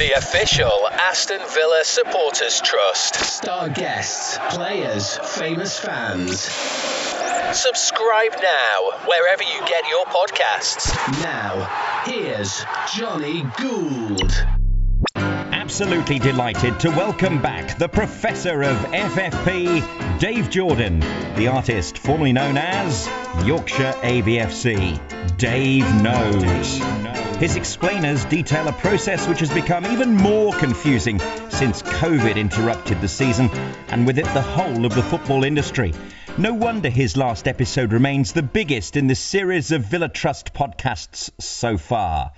the official Aston Villa Supporters Trust. Star guests, players, famous fans. Subscribe now, wherever you get your podcasts. Now, here's Johnny Gould. Absolutely delighted to welcome back the professor of FFP, Dave Jordan, the artist formerly known as Yorkshire AVFC. Dave knows. His explainers detail a process which has become even more confusing since COVID interrupted the season, and with it the whole of the football industry. No wonder his last episode remains the biggest in the series of Villa Trust podcasts so far.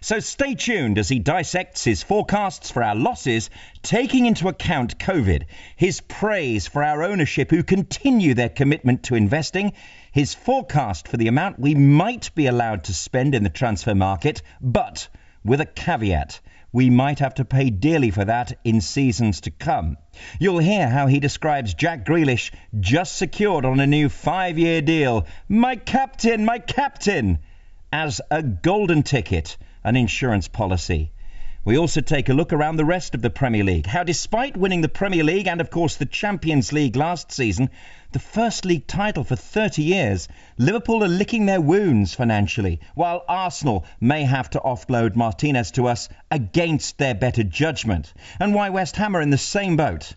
So stay tuned as he dissects his forecasts for our losses, taking into account COVID, his praise for our ownership who continue their commitment to investing, his forecast for the amount we might be allowed to spend in the transfer market, but with a caveat. We might have to pay dearly for that in seasons to come. You'll hear how he describes Jack Grealish just secured on a new five year deal. My captain, my captain! As a golden ticket an insurance policy. We also take a look around the rest of the Premier League. How, despite winning the Premier League and, of course, the Champions League last season, the first league title for 30 years, Liverpool are licking their wounds financially, while Arsenal may have to offload Martinez to us against their better judgment, and why West Ham are in the same boat.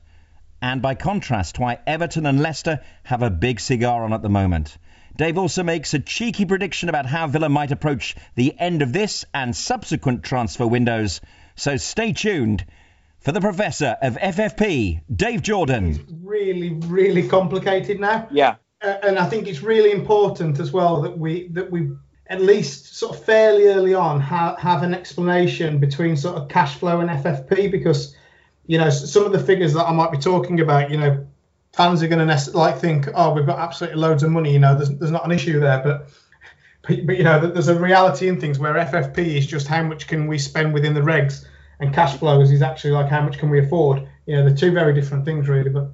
And by contrast, why Everton and Leicester have a big cigar on at the moment. Dave also makes a cheeky prediction about how Villa might approach the end of this and subsequent transfer windows. So stay tuned for the professor of FFP, Dave Jordan. It's really, really complicated now. Yeah. Uh, and I think it's really important as well that we that we at least sort of fairly early on ha- have an explanation between sort of cash flow and FFP because you know some of the figures that I might be talking about, you know, fans are going to like think, oh, we've got absolutely loads of money. You know, there's there's not an issue there, but but, but you know, there's a reality in things where FFP is just how much can we spend within the regs, and cash flows is actually like how much can we afford. You know, they're two very different things, really. But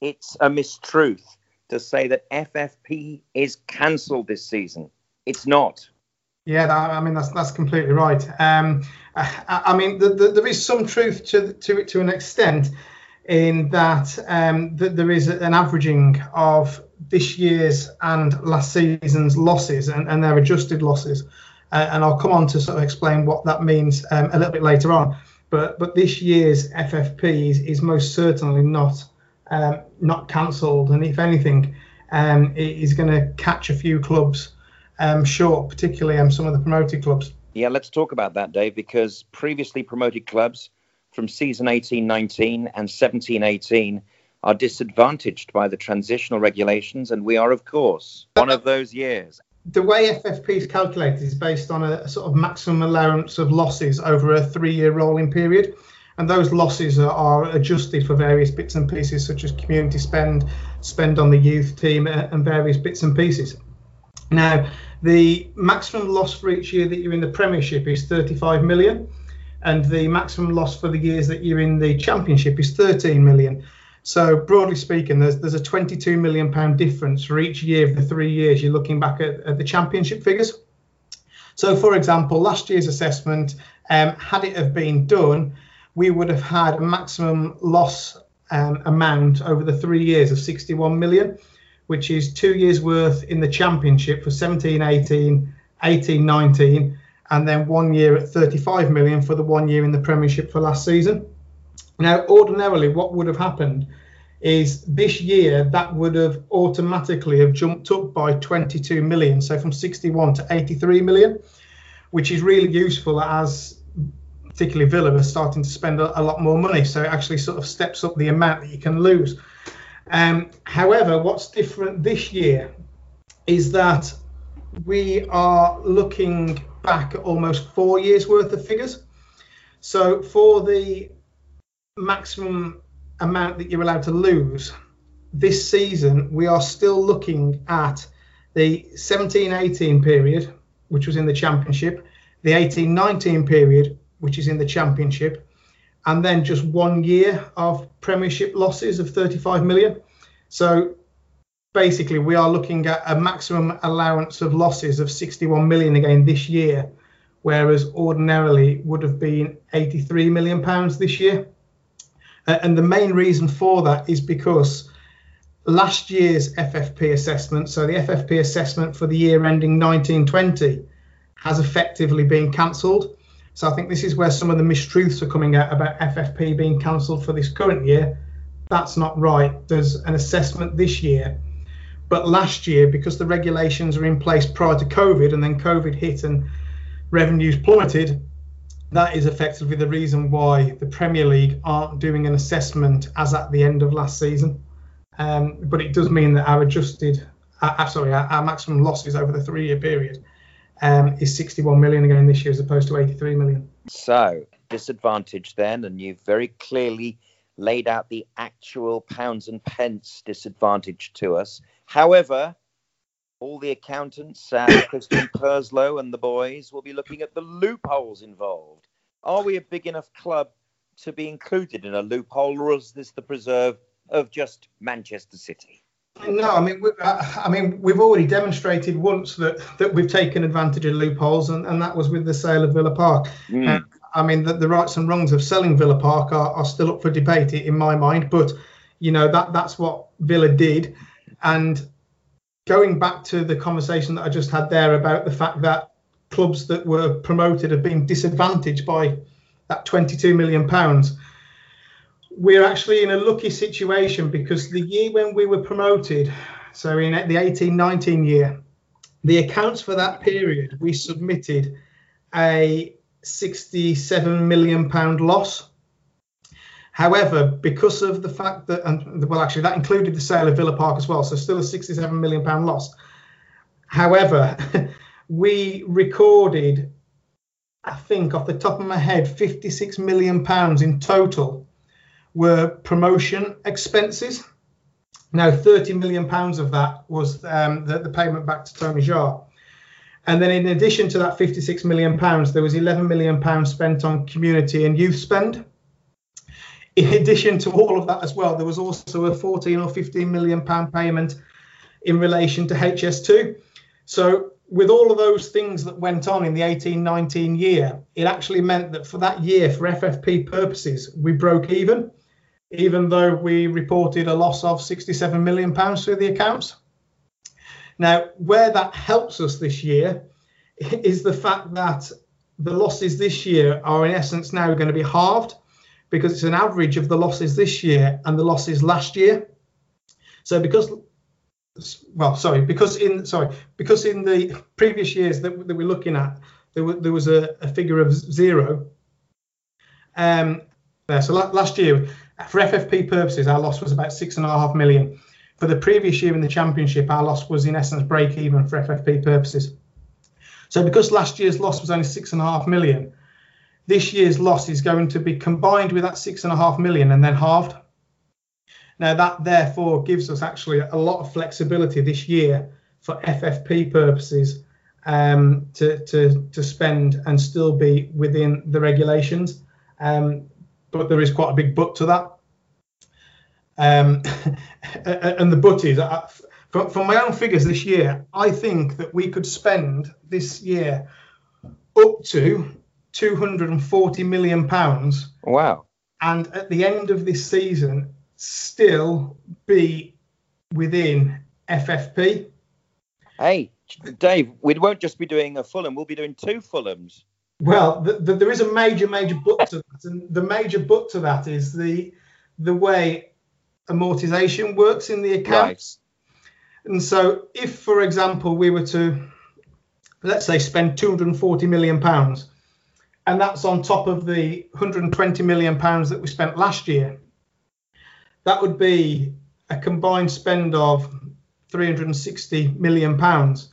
it's a mistruth to say that FFP is cancelled this season. It's not. Yeah, that, I mean that's that's completely right. Um, I, I mean, the, the, there is some truth to to it to an extent in that, um, there is an averaging of this year's and last season's losses and, and their adjusted losses. Uh, and I'll come on to sort of explain what that means um, a little bit later on. But but this year's FFP is, is most certainly not um, not cancelled, and if anything, um, it is going to catch a few clubs um, short, particularly um, some of the promoted clubs. Yeah, let's talk about that, Dave, because previously promoted clubs from season 18-19 and 17-18 are disadvantaged by the transitional regulations, and we are, of course, one of those years. The way FFP is calculated is based on a sort of maximum allowance of losses over a three-year rolling period, and those losses are, are adjusted for various bits and pieces, such as community spend, spend on the youth team, uh, and various bits and pieces. Now, the maximum loss for each year that you're in the Premiership is 35 million and the maximum loss for the years that you're in the championship is 13 million. So broadly speaking, there's there's a 22 million pound difference for each year of the three years you're looking back at, at the championship figures. So, for example, last year's assessment, um, had it have been done, we would have had a maximum loss um, amount over the three years of 61 million, which is two years worth in the championship for 17, 18, 18, 19 and then one year at 35 million for the one year in the Premiership for last season. Now, ordinarily, what would have happened is this year that would have automatically have jumped up by 22 million, so from 61 to 83 million, which is really useful as particularly Villa are starting to spend a, lot more money. So it actually sort of steps up the amount that you can lose. Um, however, what's different this year is that we are looking back almost four years worth of figures. So for the maximum amount that you're allowed to lose this season, we are still looking at the 17 18 period, which was in the championship, the 18 19 period, which is in the championship, and then just one year of premiership losses of 35 million. So basically we are looking at a maximum allowance of losses of 61 million again this year, whereas ordinarily would have been 83 million pounds this year. Uh, and the main reason for that is because last year's FFP assessment, so the FFP assessment for the year ending 1920, has effectively been cancelled. So I think this is where some of the mistruths are coming out about FFP being cancelled for this current year. That's not right. There's an assessment this year. But last year, because the regulations were in place prior to COVID and then COVID hit and revenues plummeted, that is effectively the reason why the Premier League aren't doing an assessment as at the end of last season. Um, but it does mean that our adjusted, uh, uh sorry, our, our, maximum losses over the three-year period um, is 61 million again this year as opposed to 83 million. So disadvantage then, and you've very clearly laid out the actual pounds and pence disadvantage to us. However, all the accountants, uh, Christian Purslow and the boys, will be looking at the loopholes involved. Are we a big enough club to be included in a loophole, or is this the preserve of just Manchester City? No, I mean, we, uh, I mean, we've already demonstrated once that that we've taken advantage of loopholes, and, and that was with the sale of Villa Park. Mm. Uh, I mean, the, the rights and wrongs of selling Villa Park are, are still up for debate in my mind, but you know that that's what Villa did, and going back to the conversation that I just had there about the fact that clubs that were promoted have been disadvantaged by that 22 million pounds. We're actually in a lucky situation because the year when we were promoted, so in the 18-19 year, the accounts for that period we submitted a 67 million pound loss However, because of the fact that, and well, actually, that included the sale of Villa Park as well, so still a 67 million pound loss. However, we recorded, I think, off the top of my head, 56 million pounds in total were promotion expenses. Now, 30 million pounds of that was um, the, the payment back to Tony Xia. And then, in addition to that 56 million pounds, there was 11 million pounds spent on community and youth spend in addition to all of that as well, there was also a 14 or 15 million pound payment in relation to HS2. So with all of those things that went on in the 18-19 year, it actually meant that for that year, for FFP purposes, we broke even, even though we reported a loss of 67 million pounds through the accounts. Now, where that helps us this year is the fact that the losses this year are in essence now going to be halved because it's an average of the losses this year and the losses last year. So because well, sorry, because in sorry, because in the previous years that, that we're looking at, there, w- there was a, a, figure of zero. Um, there. So last year, for FFP purposes, our loss was about six and a half million. For the previous year in the championship, our loss was in essence break even for FFP purposes. So because last year's loss was only six and a half million, this year's loss is going to be combined with that six and a half million and then halved. Now that therefore gives us actually a lot of flexibility this year for FFP purposes um, to, to, to spend and still be within the regulations. Um, but there is quite a big but to that. Um, and the but is, uh, from, from my own figures this year, I think that we could spend this year up to 240 million pounds. Wow. And at the end of this season, still be within FFP. Hey, Dave, we won't just be doing a Fulham, we'll be doing two Fulhams. Well, the, the, there is a major, major but to that. And the major but to that is the the way amortization works in the accounts. Right. And so, if, for example, we were to, let's say, spend 240 million pounds, and that's on top of the 120 million pounds that we spent last year. That would be a combined spend of 360 million pounds.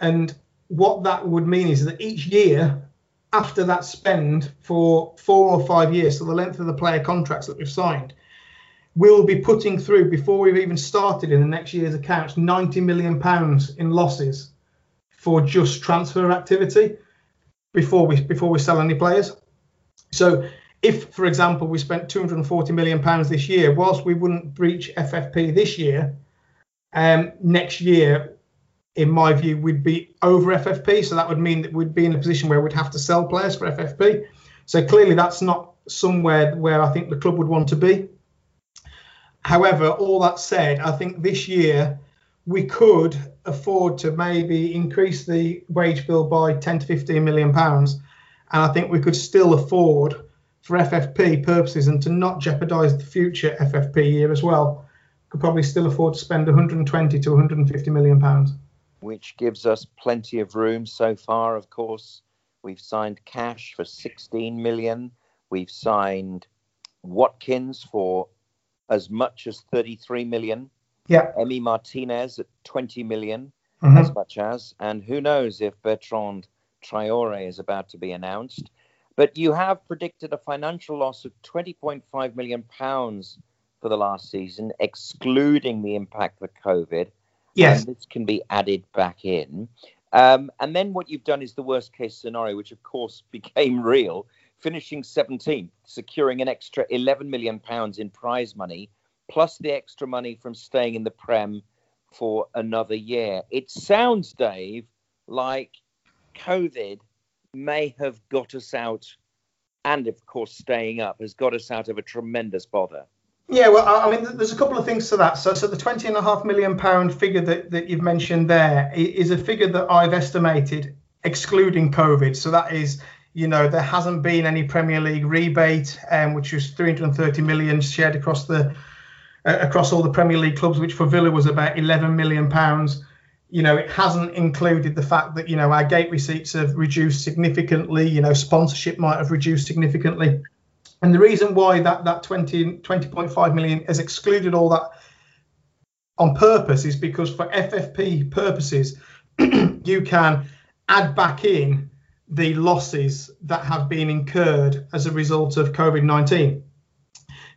And what that would mean is that each year after that spend for four or five years, so the length of the player contracts that we've signed, we'll be putting through before we've even started in the next year's accounts 90 million pounds in losses for just transfer activity before we before we sell any players. So if, for example, we spent 240 million pounds this year, whilst we wouldn't breach FFP this year, um, next year in my view, we'd be over FFP. So that would mean that we'd be in a position where we'd have to sell players for FFP. So clearly, that's not somewhere where I think the club would want to be. However, all that said, I think this year we could afford to maybe increase the wage bill by 10 to 15 million pounds, and I think we could still afford for FFP purposes and to not jeopardise the future FFP year as well. Could probably still afford to spend 120 to 150 million pounds, which gives us plenty of room so far. Of course, we've signed Cash for 16 million. We've signed Watkins for as much as 33 million. Yeah. Emi Martinez at 20 million, Mhm. as much as. And who knows if Bertrand Traore is about to be announced. But you have predicted a financial loss of 20.5 million pounds for the last season, excluding the impact of COVID. Yes. And this can be added back in. Um, and then what you've done is the worst case scenario, which of course became real, finishing 17th, securing an extra 11 million pounds in prize money, plus the extra money from staying in the Prem for another year. It sounds, Dave, like COVID may have got us out, and of course, staying up has got us out of a tremendous bother. Yeah, well, I mean, there's a couple of things to that. So, so the 20 and a half million pound figure that, that you've mentioned there is a figure that I've estimated excluding COVID. So that is, you know, there hasn't been any Premier League rebate, um, which was 330 million shared across the across all the Premier League clubs, which for Villa was about 11 million pounds. You know, it hasn't included the fact that you know our gate receipts have reduced significantly. You know, sponsorship might have reduced significantly. And the reason why that that 20 20.5 million has excluded all that on purpose is because for FFP purposes, you can add back in the losses that have been incurred as a result of COVID 19.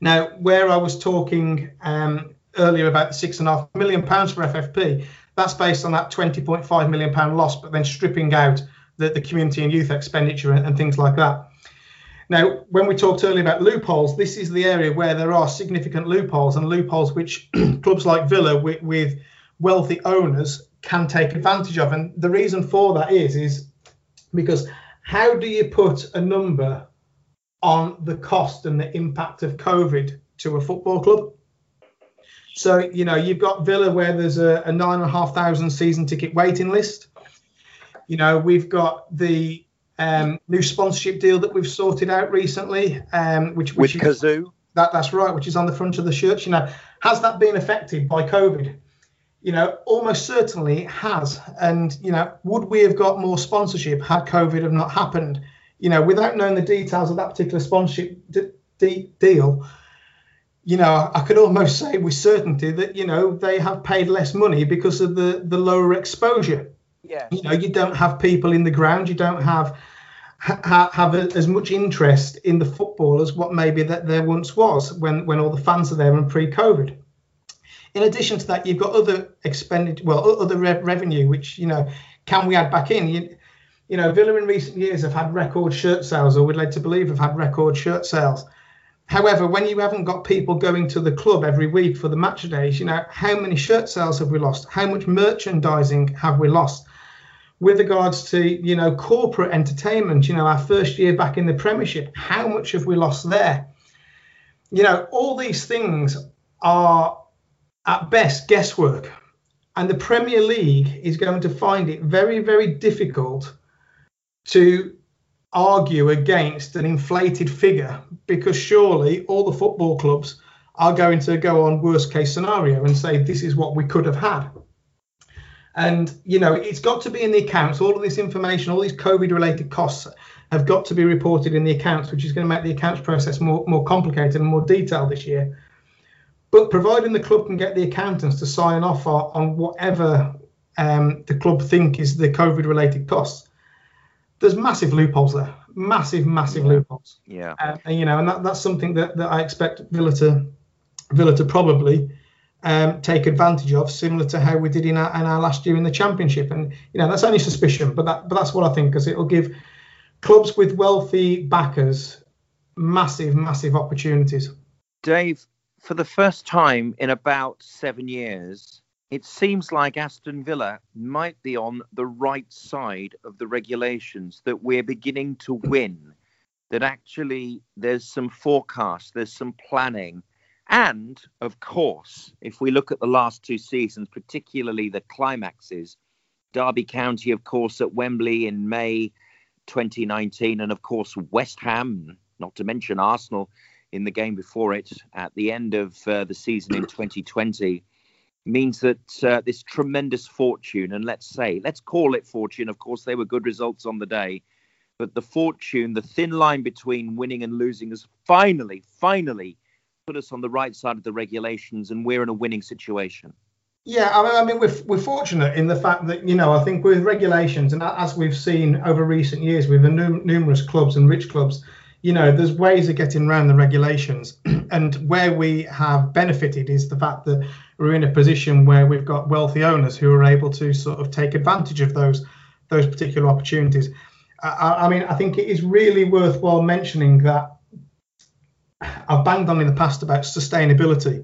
Now, where I was talking um, earlier about the six and a half million pounds for FFP, that's based on that 20.5 million pound loss, but then stripping out the, the community and youth expenditure and, and things like that. Now, when we talked earlier about loopholes, this is the area where there are significant loopholes and loopholes which clubs like Villa with, with wealthy owners can take advantage of. And the reason for that is, is because how do you put a number on the cost and the impact of COVID to a football club? So, you know, you've got Villa where there's a, a nine and a half thousand season ticket waiting list. You know, we've got the um, new sponsorship deal that we've sorted out recently, um, which, With which is, Cazoo, that that's right, which is on the front of the shirts. You know, has that been affected by COVID? You know, almost certainly it has. And you know, would we have got more sponsorship had COVID have not happened? You know, without knowing the details of that particular sponsorship d- d- deal, you know, I could almost say with certainty that you know they have paid less money because of the the lower exposure. Yeah, you know you don't have people in the ground. You don't have ha, have a, as much interest in the football as what maybe that there once was when when all the fans are there and pre-covid. In addition to that you've got other expenditure well other re- revenue which you know can we add back in? You, you know villa in recent years have had record shirt sales or we're led to believe have had record shirt sales However, when you haven't got people going to the club every week for the match days, you know, how many shirt sales have we lost? How much merchandising have we lost? With regards to, you know, corporate entertainment, you know, our first year back in the Premiership, how much have we lost there? You know, all these things are at best guesswork. And the Premier League is going to find it very, very difficult to argue against an inflated figure because surely all the football clubs are going to go on worst case scenario and say this is what we could have had. And you know it's got to be in the accounts. All of this information all these covid related costs have got to be reported in the accounts which is going to make the accounts process more more complicated and more detailed this year. But providing the club can get the accountants to sign off on, whatever um, the club think is the covid related costs there's massive loopholes there, massive, massive loopholes. yeah. Uh, and, you know, and that, that's something that, that I expect Villa to Villa to probably um, take advantage of, similar to how we did in our, in our last year in the Championship. And you know, that's only suspicion, but that but that's what I think, because it'll give clubs with wealthy backers massive, massive opportunities. Dave, for the first time in about seven years, it seems like Aston Villa might be on the right side of the regulations, that we're beginning to win, that actually there's some forecast, there's some planning. And of course, if we look at the last two seasons, particularly the climaxes, Derby County, of course, at Wembley in May 2019, and of course, West Ham, not to mention Arsenal in the game before it at the end of uh, the season in 2020 means that uh, this tremendous fortune, and let's say, let's call it fortune. Of course, they were good results on the day, but the fortune, the thin line between winning and losing, has finally, finally put us on the right side of the regulations, and we're in a winning situation. Yeah, I mean, we're, we're fortunate in the fact that, you know, I think with regulations, and as we've seen over recent years with num- numerous clubs and rich clubs, you know, there's ways of getting around the regulations. and where we have benefited is the fact that we're in a position where we've got wealthy owners who are able to sort of take advantage of those those particular opportunities. I, I mean, I think it is really worthwhile mentioning that I've banged on in the past about sustainability.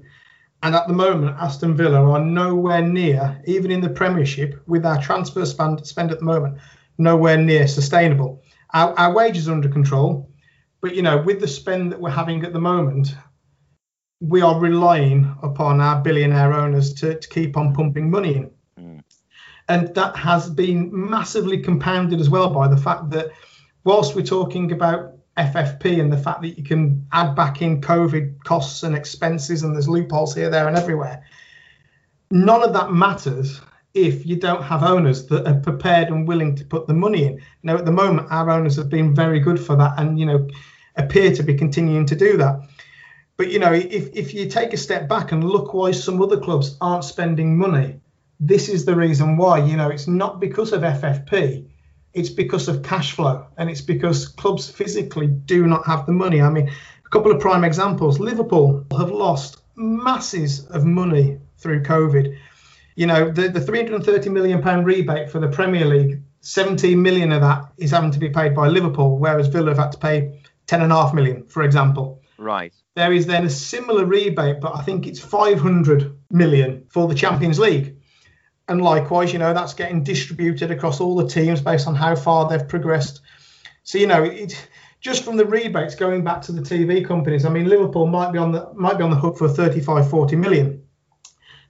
And at the moment, Aston Villa are nowhere near, even in the Premiership, with our transfer spend, spend at the moment, nowhere near sustainable. Our, our wages are under control, but you know, with the spend that we're having at the moment, we are relying upon our billionaire owners to, to keep on pumping money in. Mm. And that has been massively compounded as well by the fact that whilst we're talking about FFP and the fact that you can add back in COVID costs and expenses and there's loopholes here, there, and everywhere, none of that matters if you don't have owners that are prepared and willing to put the money in. Now, at the moment, our owners have been very good for that and, you know, appear to be continuing to do that. But you know, if if you take a step back and look why some other clubs aren't spending money, this is the reason why. You know, it's not because of FFP, it's because of cash flow, and it's because clubs physically do not have the money. I mean, a couple of prime examples: Liverpool have lost masses of money through COVID. You know, the, the 330 million pound rebate for the Premier League, 17 million of that is having to be paid by Liverpool, whereas Villa have had to pay 10.5 million, for example. Right. There is then a similar rebate, but I think it's 500 million for the Champions League. And likewise, you know, that's getting distributed across all the teams based on how far they've progressed. So, you know, it, just from the rebates going back to the TV companies, I mean, Liverpool might be on the might be on the hook for 35, 40 million.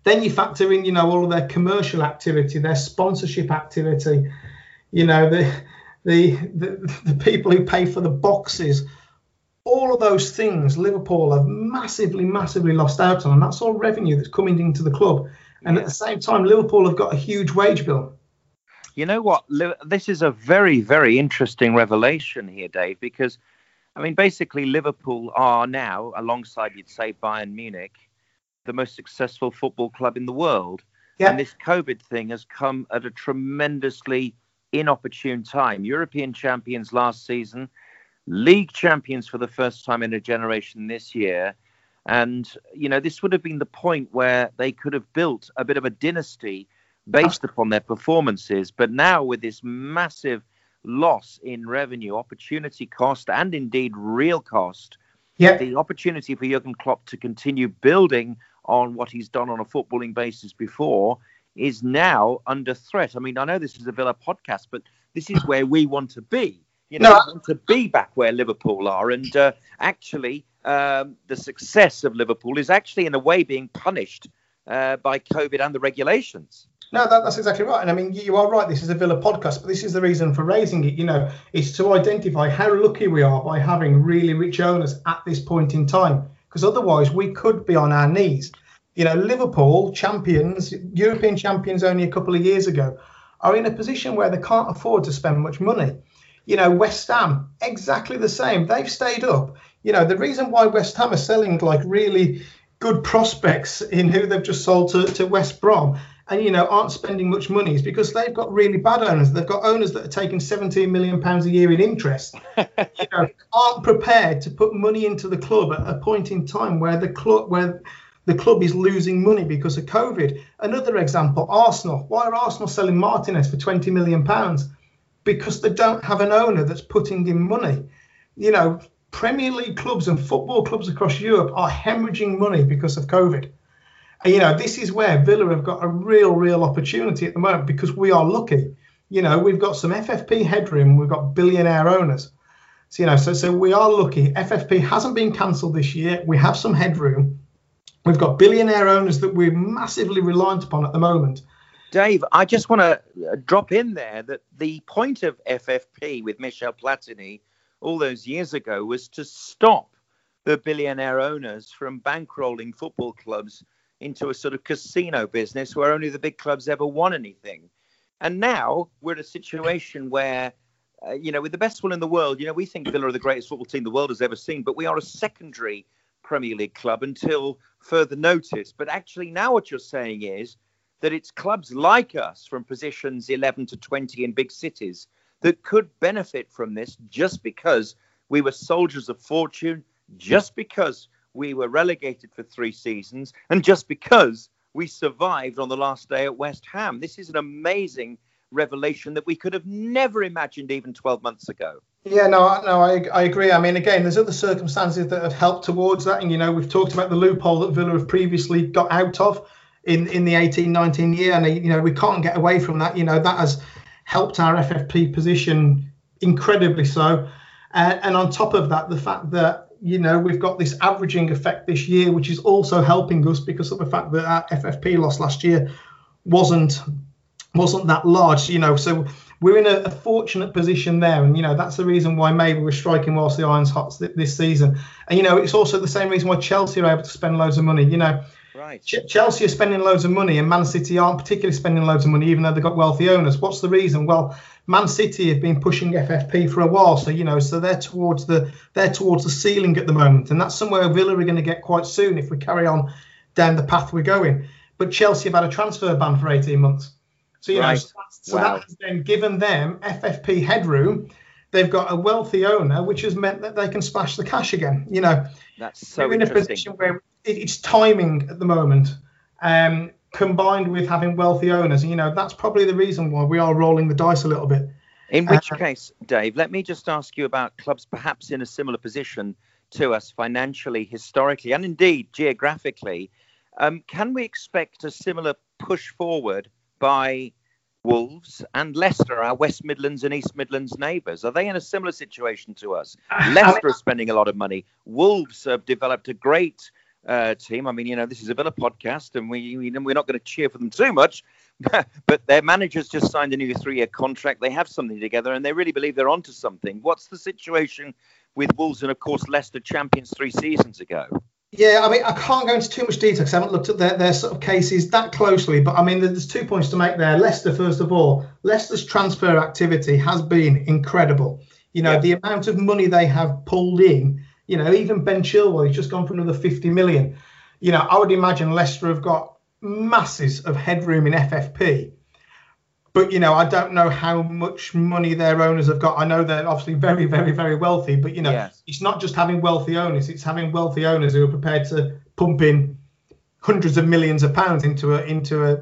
Then you factor in, you know, all of their commercial activity, their sponsorship activity, you know, the the the, the people who pay for the boxes, all of those things Liverpool have massively, massively lost out on. And that's all revenue that's coming into the club. And yeah. at the same time, Liverpool have got a huge wage bill. You know what? This is a very, very interesting revelation here, Dave, because, I mean, basically, Liverpool are now, alongside, you'd say, Bayern Munich, the most successful football club in the world. Yeah. And this COVID thing has come at a tremendously inopportune time. European champions last season, league champions for the first time in a generation this year. And, you know, this would have been the point where they could have built a bit of a dynasty based upon their performances. But now, with this massive loss in revenue, opportunity cost, and indeed real cost, yep. the opportunity for Jurgen Klopp to continue building on what he's done on a footballing basis before is now under threat. I mean, I know this is a Villa podcast, but this is where we want to be. You know, no. to be back where Liverpool are, and uh, actually, um, the success of Liverpool is actually, in a way, being punished uh, by COVID and the regulations. No, that, that's exactly right. And I mean, you are right. This is a Villa podcast, but this is the reason for raising it. You know, it's to identify how lucky we are by having really rich owners at this point in time, because otherwise we could be on our knees. You know, Liverpool champions, European champions only a couple of years ago, are in a position where they can't afford to spend much money. You know, West Ham, exactly the same. They've stayed up. You know, the reason why West Ham are selling like really good prospects in who they've just sold to, to West Brom and, you know, aren't spending much money is because they've got really bad owners. They've got owners that are taking 17 million pounds a year in interest. you know, aren't prepared to put money into the club at a point in time where the club, where the club is losing money because of COVID. Another example, Arsenal. Why are Arsenal selling Martinez for 20 million pounds? Because they don't have an owner that's putting in money. You know, Premier League clubs and football clubs across Europe are hemorrhaging money because of COVID. And, you know, this is where Villa have got a real, real opportunity at the moment because we are lucky. You know, we've got some FFP headroom, we've got billionaire owners. So, you know, so, so we are lucky. FFP hasn't been cancelled this year. We have some headroom. We've got billionaire owners that we're massively reliant upon at the moment. Dave, I just want to uh, drop in there that the point of FFP with Michel Platini all those years ago was to stop the billionaire owners from bankrolling football clubs into a sort of casino business where only the big clubs ever won anything. And now we're in a situation where, uh, you know, with the best will in the world, you know, we think Villa are the greatest football team the world has ever seen, but we are a secondary Premier League club until further notice. But actually, now what you're saying is that it's clubs like us from positions 11 to 20 in big cities that could benefit from this just because we were soldiers of fortune, just because we were relegated for three seasons, and just because we survived on the last day at West Ham. This is an amazing revelation that we could have never imagined even 12 months ago. Yeah, no, no, I, I agree. I mean, again, there's other circumstances that have helped towards that, and you know, we've talked about the loophole that Villa have previously got out of in in the 18-19 year, and you know, we can't get away from that. You know, that has helped our FFP position incredibly so. Uh, and on top of that, the fact that you know we've got this averaging effect this year, which is also helping us because of the fact that our FFP loss last year wasn't wasn't that large. You know, so we're in a, a, fortunate position there, and you know that's the reason why maybe we're striking whilst the iron's hot this season. And you know it's also the same reason why Chelsea are able to spend loads of money. You know, right? Ch- Chelsea are spending loads of money, and Man City aren't particularly spending loads of money, even though they've got wealthy owners. What's the reason? Well, Man City have been pushing FFP for a while, so you know, so they're towards the they're towards the ceiling at the moment, and that's somewhere Villa are going to get quite soon if we carry on down the path we're going. But Chelsea have had a transfer ban for 18 months. So you right. know, so, so wow. that has then given them FFP headroom. They've got a wealthy owner, which has meant that they can splash the cash again. You know, that's so we're in a position where it's timing at the moment, um, combined with having wealthy owners. And, you know, that's probably the reason why we are rolling the dice a little bit. In which uh, case, Dave, let me just ask you about clubs perhaps in a similar position to us financially, historically, and indeed geographically. Um, can we expect a similar push forward by Wolves and Leicester, our West Midlands and East Midlands neighbours. Are they in a similar situation to us? Leicester is spending a lot of money. Wolves have developed a great uh, team. I mean, you know, this is a Villa podcast, and we, we we're not going to cheer for them too much. but their managers just signed a new three-year contract. They have something together, and they really believe they're onto something. What's the situation with Wolves and, of course, Leicester champions three seasons ago? Yeah, I mean, I can't go into too much detail because I haven't looked at their, their sort of cases that closely. But I mean, there's two points to make there. Leicester, first of all, Leicester's transfer activity has been incredible. You know, yeah. the amount of money they have pulled in. You know, even Ben Chilwell, he's just gone for another 50 million. You know, I would imagine Leicester have got masses of headroom in FFP but you know, I don't know how much money their owners have got. I know they're obviously very, very, very wealthy, but you know, yes. it's not just having wealthy owners; it's having wealthy owners who are prepared to pump in hundreds of millions of pounds into a into a,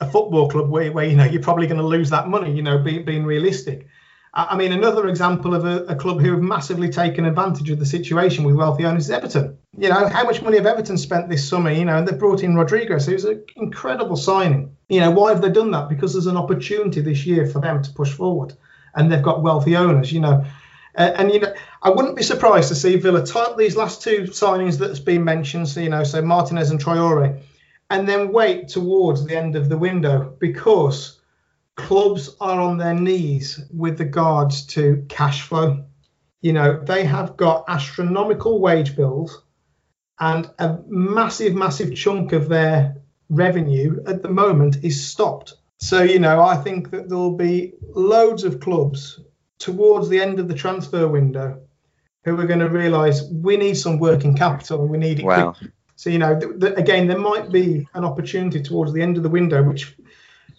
a football club where, where you know you're probably going to lose that money. You know, being being realistic. I mean, another example of a, a, club who have massively taken advantage of the situation with wealthy owners is Everton. You know, how much money have Everton spent this summer? You know, and they've brought in Rodriguez, who's an incredible signing. You know, why have they done that? Because there's an opportunity this year for them to push forward, and they've got wealthy owners. You know, uh, and you know, I wouldn't be surprised to see Villa type these last two signings that's been mentioned. So you know, so Martinez and Traore, and then wait towards the end of the window because clubs are on their knees with regards to cash flow. You know, they have got astronomical wage bills and a massive, massive chunk of their revenue at the moment is stopped. So, you know, I think that there'll be loads of clubs towards the end of the transfer window who are going to realize we need some working capital and we need it. Wow. Quick. So, you know, th- th- again, there might be an opportunity towards the end of the window, which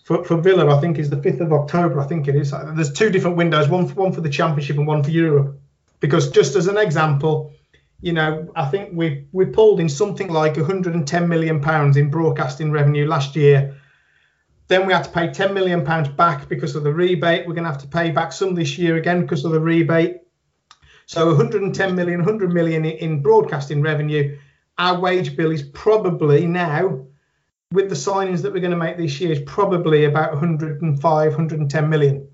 for, for Villa, I think is the 5th of October. I think it is. There's two different windows, one for, one for the Championship and one for Europe. Because just as an example, you know, I think we we pulled in something like 110 million pounds in broadcasting revenue last year. Then we had to pay 10 million pounds back because of the rebate. We're going to have to pay back some this year again because of the rebate. So 110 million, 100 million in broadcasting revenue. Our wage bill is probably now with the signings that we're going to make this year is probably about 105, 110 million.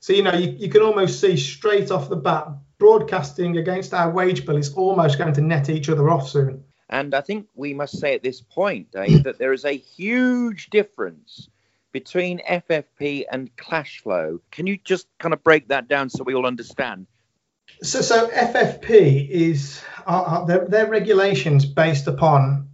So, you know, you, you can almost see straight off the bat, broadcasting against our wage bill is almost going to net each other off soon. And I think we must say at this point, Dave, that there is a huge difference between FFP and cash flow. Can you just kind of break that down so we all understand? So, so FFP is uh, their, their regulations based upon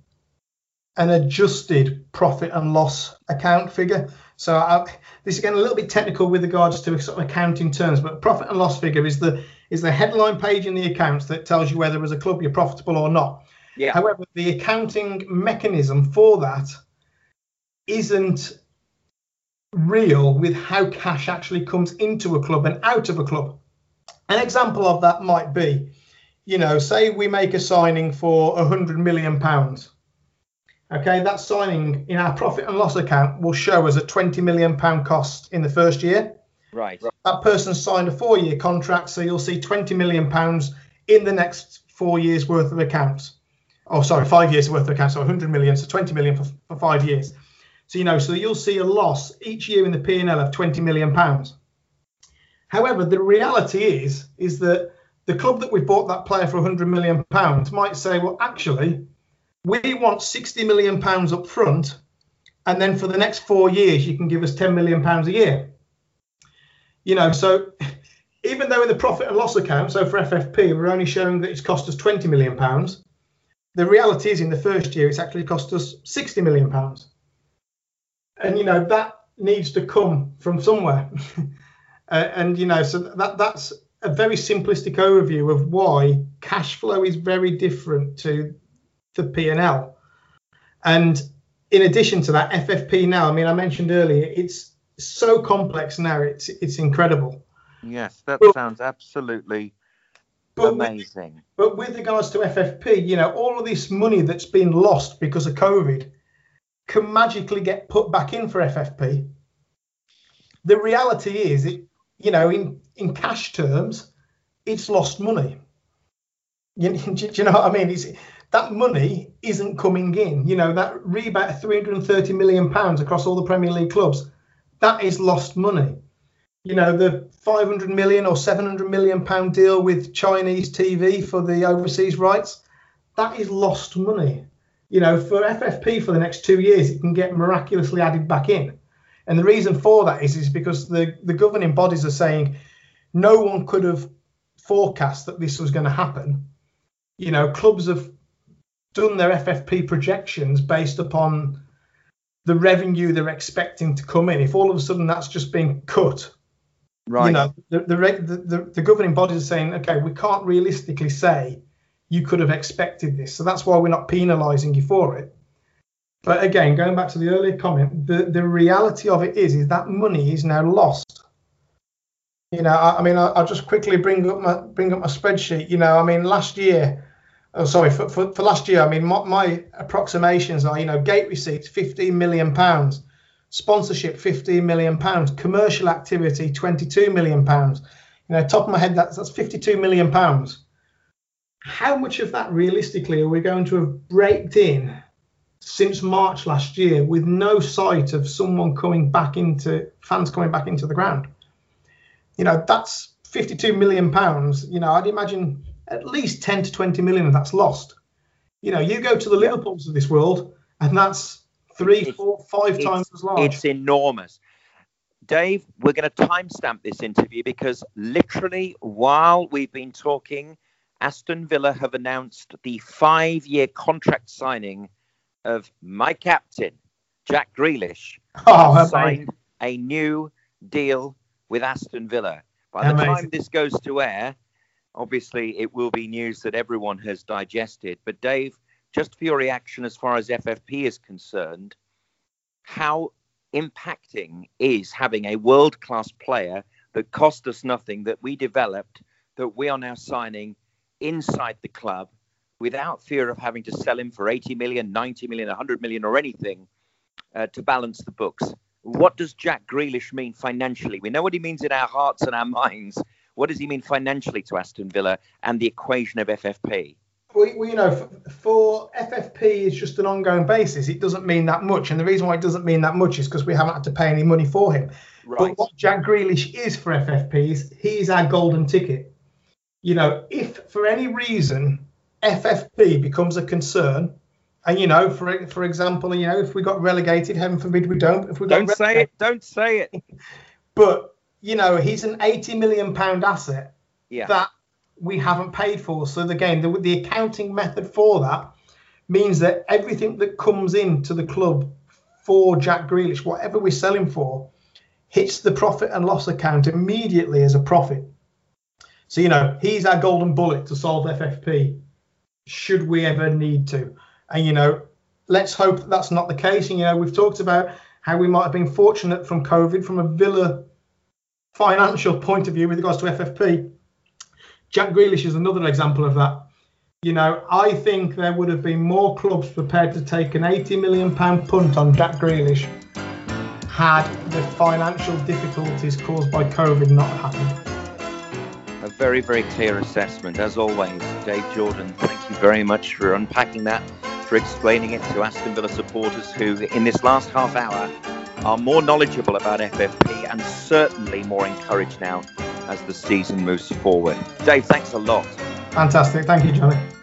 an adjusted profit and loss account figure. So I, this is again a little bit technical with regards to sort of accounting terms, but profit and loss figure is the is the headline page in the accounts that tells you whether as a club you're profitable or not. Yeah. However, the accounting mechanism for that isn't real with how cash actually comes into a club and out of a club. An example of that might be, you know, say we make a signing for a hundred million pounds. Okay, that signing in our profit and loss account will show us a 20 million pound cost in the first year. Right. That person signed a four-year contract, so you'll see 20 million pounds in the next four years worth of accounts. Oh, sorry, five years worth of accounts, so 100 million, so 20 million for, for five years. So you know, so you'll see a loss each year in the P&L of 20 million pounds. However, the reality is is that the club that we bought that player for 100 million pounds might say, well, actually, we want 60 million pounds up front, and then for the next four years, you can give us 10 million pounds a year. You know, so even though in the profit and loss account, so for FFP, we're only showing that it's cost us 20 million pounds. The reality is, in the first year, it's actually cost us 60 million pounds. And you know that needs to come from somewhere. uh, and you know, so that that's a very simplistic overview of why cash flow is very different to the P&L. And in addition to that, FFP now, I mean, I mentioned earlier, it's so complex now, it's it's incredible. Yes, that Well- sounds absolutely But with, amazing. but with regards to FFP, you know, all of this money that's been lost because of COVID can magically get put back in for FFP. The reality is, it, you know, in, in cash terms, it's lost money. You, do you know what I mean? It's, that money isn't coming in. You know, that rebate of 330 million pounds across all the Premier League clubs, that is lost money. You know, the 500 million or 700 million pound deal with Chinese TV for the overseas rights, that is lost money. You know, for FFP for the next two years, it can get miraculously added back in. And the reason for that is, is because the, the governing bodies are saying no one could have forecast that this was going to happen. You know, clubs have done their FFP projections based upon the revenue they're expecting to come in. If all of a sudden that's just been cut, Right. you know, the the, the the the governing bodies are saying, okay, we can't realistically say you could have expected this, so that's why we're not penalising you for it. But again, going back to the earlier comment, the the reality of it is is that money is now lost. You know, I, I mean, I, I'll just quickly bring up my bring up my spreadsheet. You know, I mean, last year, oh sorry, for, for, for last year, I mean, my, my approximations are, you know, gate receipts, 15 million pounds sponsorship 15 million pounds commercial activity 22 million pounds. You know top of my head that's that's 52 million pounds. How much of that realistically are we going to have braked in since march last year with no sight of someone coming back into fans coming back into the ground? You know that's 52 million pounds. You know i'd imagine at least 10 to 20 million of that's lost you know you go to the liverpools of this world and that's three It's- four five times as large It's enormous. Dave, we're going to timestamp this interview because literally while we've been talking, Aston Villa have announced the five year contract signing of my captain, Jack Grealish, Oh, signed a new deal with Aston Villa. By the Amazing. time this goes to air, obviously it will be news that everyone has digested. But Dave, just for your reaction as far as FFP is concerned, how impacting is having a world class player that cost us nothing, that we developed, that we are now signing inside the club without fear of having to sell him for 80 million, 90 million, 100 million, or anything uh, to balance the books? What does Jack Grealish mean financially? We know what he means in our hearts and our minds. What does he mean financially to Aston Villa and the equation of FFP? well, well, you know, for, for, FFP is just an ongoing basis. It doesn't mean that much, and the reason why it doesn't mean that much is because we haven't had to pay any money for him. Right. But what Jack Grealish is for FFP is he's our golden ticket. You know, if for any reason FFP becomes a concern, and you know, for for example, you know, if we got relegated, heaven forbid we don't. If we don't say it, don't say it. but you know, he's an eighty million pound asset yeah. that we haven't paid for. So again, the, the accounting method for that means that everything that comes into the club for Jack Grealish, whatever we sell him for, hits the profit and loss account immediately as a profit. So you know, he's our golden bullet to solve FFP, should we ever need to. And you know, let's hope that that's not the case. And you know, we've talked about how we might have been fortunate from COVID from a Villa financial point of view with regards to FFP. Jack Grealish is another example of that. You know, I think there would have been more clubs prepared to take an 80 million pound punt on Jack Grealish had the financial difficulties caused by COVID not happened. A very, very clear assessment, as always. Dave Jordan, thank you very much for unpacking that, for explaining it to Aston Villa supporters who, in this last half hour, are more knowledgeable about FFP and certainly more encouraged now as the season moves forward. Dave, thanks a lot. Fantastic. Thank you, Johnny.